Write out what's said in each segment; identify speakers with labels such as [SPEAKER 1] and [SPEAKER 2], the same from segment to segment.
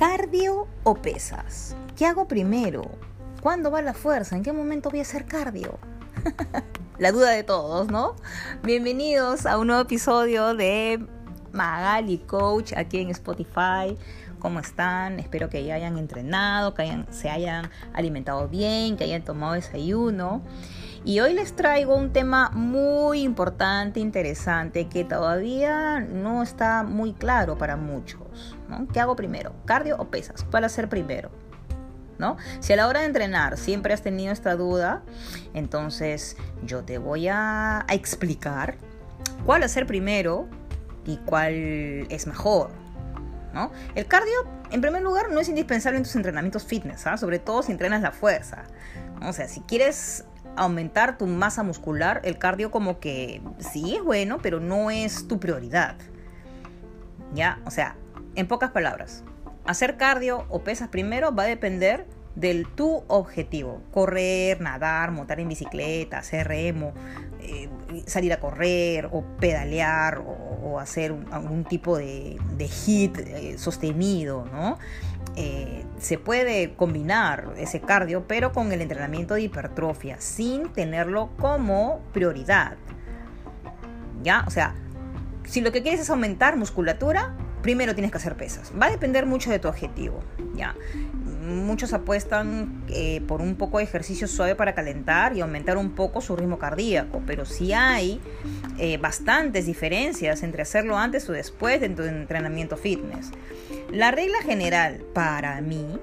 [SPEAKER 1] ¿Cardio o pesas? ¿Qué hago primero? ¿Cuándo va la fuerza? ¿En qué momento voy a hacer cardio? la duda de todos, ¿no? Bienvenidos a un nuevo episodio de Magali Coach aquí en Spotify. ¿Cómo están? Espero que ya hayan entrenado, que hayan, se hayan alimentado bien, que hayan tomado desayuno. Y hoy les traigo un tema muy importante, interesante, que todavía no está muy claro para muchos. ¿Qué hago primero? ¿Cardio o pesas? ¿Cuál hacer primero? ¿No? Si a la hora de entrenar siempre has tenido esta duda, entonces yo te voy a, explicar cuál hacer primero y cuál es mejor. ¿no? El cardio, en primer lugar, no es indispensable en tus entrenamientos fitness, ¿ah? sobre todo si entrenas la fuerza. O sea, si quieres aumentar tu masa muscular, el cardio como que sí es bueno, pero no es tu prioridad. ¿Ya? O sea, en pocas palabras, hacer cardio o pesas primero va a depender del tu objetivo. Correr, nadar, montar en bicicleta, hacer remo, eh, salir a correr o pedalear o, hacer algún tipo de, hit eh, sostenido, ¿no? Eh, se puede combinar ese cardio, pero con el entrenamiento de hipertrofia, sin tenerlo como prioridad. ¿Ya? O sea, si lo que quieres es aumentar musculatura, primero tienes que hacer pesas. Va a depender mucho de tu objetivo. ¿Ya? Muchos apuestan eh, por un poco de ejercicio suave para calentar y aumentar un poco su ritmo cardíaco, pero si hay eh, bastantes diferencias entre hacerlo antes o después de entrenamiento fitness. La regla general para mí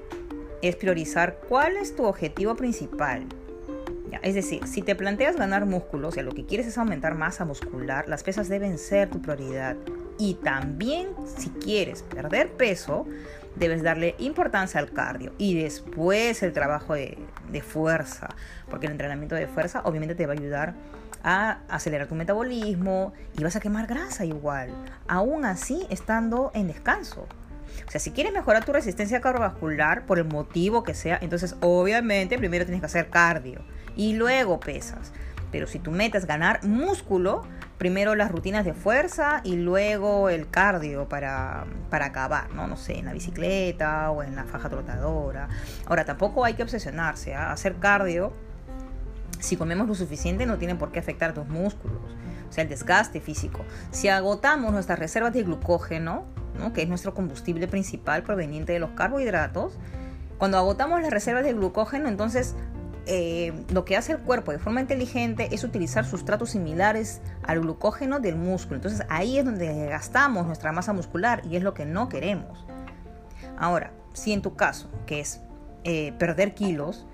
[SPEAKER 1] es priorizar cuál es tu objetivo principal. Es decir, si te planteas ganar músculo, o sea, lo que quieres es aumentar masa muscular, las pesas deben ser tu prioridad. Y también si quieres perder peso, debes darle importancia al cardio y después el trabajo de, de, fuerza, porque el entrenamiento de fuerza obviamente te va a ayudar a acelerar tu metabolismo y vas a quemar grasa igual, aún así estando en descanso. O sea, si quieres mejorar tu resistencia cardiovascular por el motivo que sea, entonces obviamente primero tienes que hacer cardio y luego pesas. Pero si tu meta es ganar músculo, primero las rutinas de fuerza y luego el cardio para, para acabar, ¿no? No sé, en la bicicleta o en la faja trotadora. Ahora, tampoco hay que obsesionarse a ¿ah? hacer cardio. Si comemos lo suficiente no tiene por qué afectar tus músculos, o sea, el desgaste físico. Si agotamos nuestras reservas de glucógeno, que es nuestro combustible principal proveniente de los carbohidratos, cuando agotamos las reservas de glucógeno, entonces eh, lo que hace el cuerpo de forma inteligente es utilizar sustratos similares al glucógeno del músculo. Entonces ahí es donde gastamos nuestra masa muscular y es lo que no queremos. Ahora, si en tu caso, que es eh, perder kilos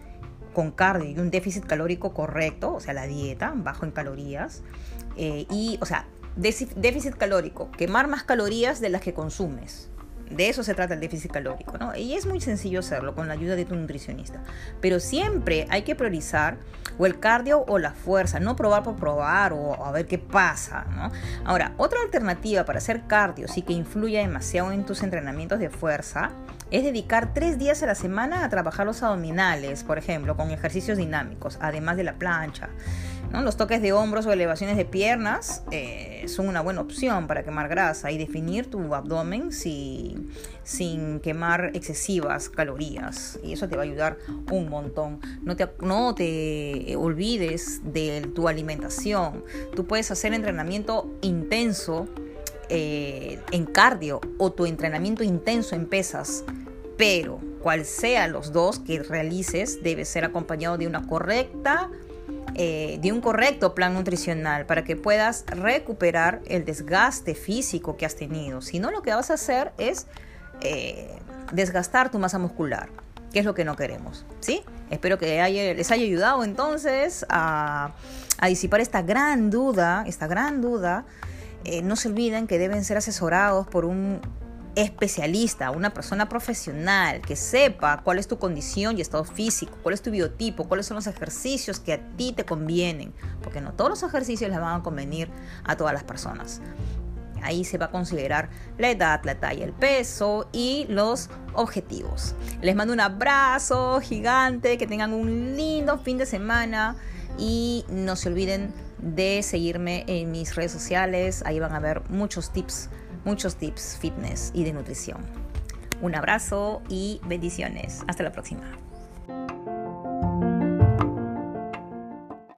[SPEAKER 1] con cardio y un déficit calórico correcto, o sea, la dieta, bajo en calorías, eh, y, o sea, déficit calórico, quemar más calorías de las que consumes. De eso se trata el déficit calórico, ¿no? Y es muy sencillo hacerlo con la ayuda de tu nutricionista. Pero siempre hay que priorizar o el cardio o la fuerza, no probar por probar o a ver qué pasa, ¿no? Ahora, otra alternativa para hacer cardio, sí que influya demasiado en tus entrenamientos de fuerza, es dedicar tres días a la semana a trabajar los abdominales, por ejemplo, con ejercicios dinámicos, además de la plancha. Los toques de hombros o elevaciones de piernas eh, son una buena opción para quemar grasa y definir tu abdomen sin quemar excesivas calorías. Y eso te va a ayudar un montón. No te, no te olvides de tu alimentación. Tú puedes hacer entrenamiento intenso eh, en cardio o tu entrenamiento intenso en pesas, pero cual sea los dos que realices, debe ser acompañado de una correcta eh, de un correcto plan nutricional para que puedas recuperar el desgaste físico que has tenido. Si no, lo que vas a hacer es eh, desgastar tu masa muscular, que es lo que no queremos. ¿sí? Espero que les haya ayudado entonces a, disipar esta gran duda, esta gran duda. Eh, no se olviden que deben ser asesorados por un especialista, una persona profesional que sepa cuál es tu condición y estado físico, cuál es tu biotipo, cuáles son los ejercicios que a ti te convienen, porque no todos los ejercicios les van a convenir a todas las personas. Ahí se va a considerar la edad, la talla, el peso y los objetivos. Les mando un abrazo gigante, que tengan un lindo fin de semana y no se olviden de seguirme en mis redes sociales. Ahí van a ver muchos tips muchos tips fitness y de nutrición. Un abrazo y bendiciones. Hasta la próxima.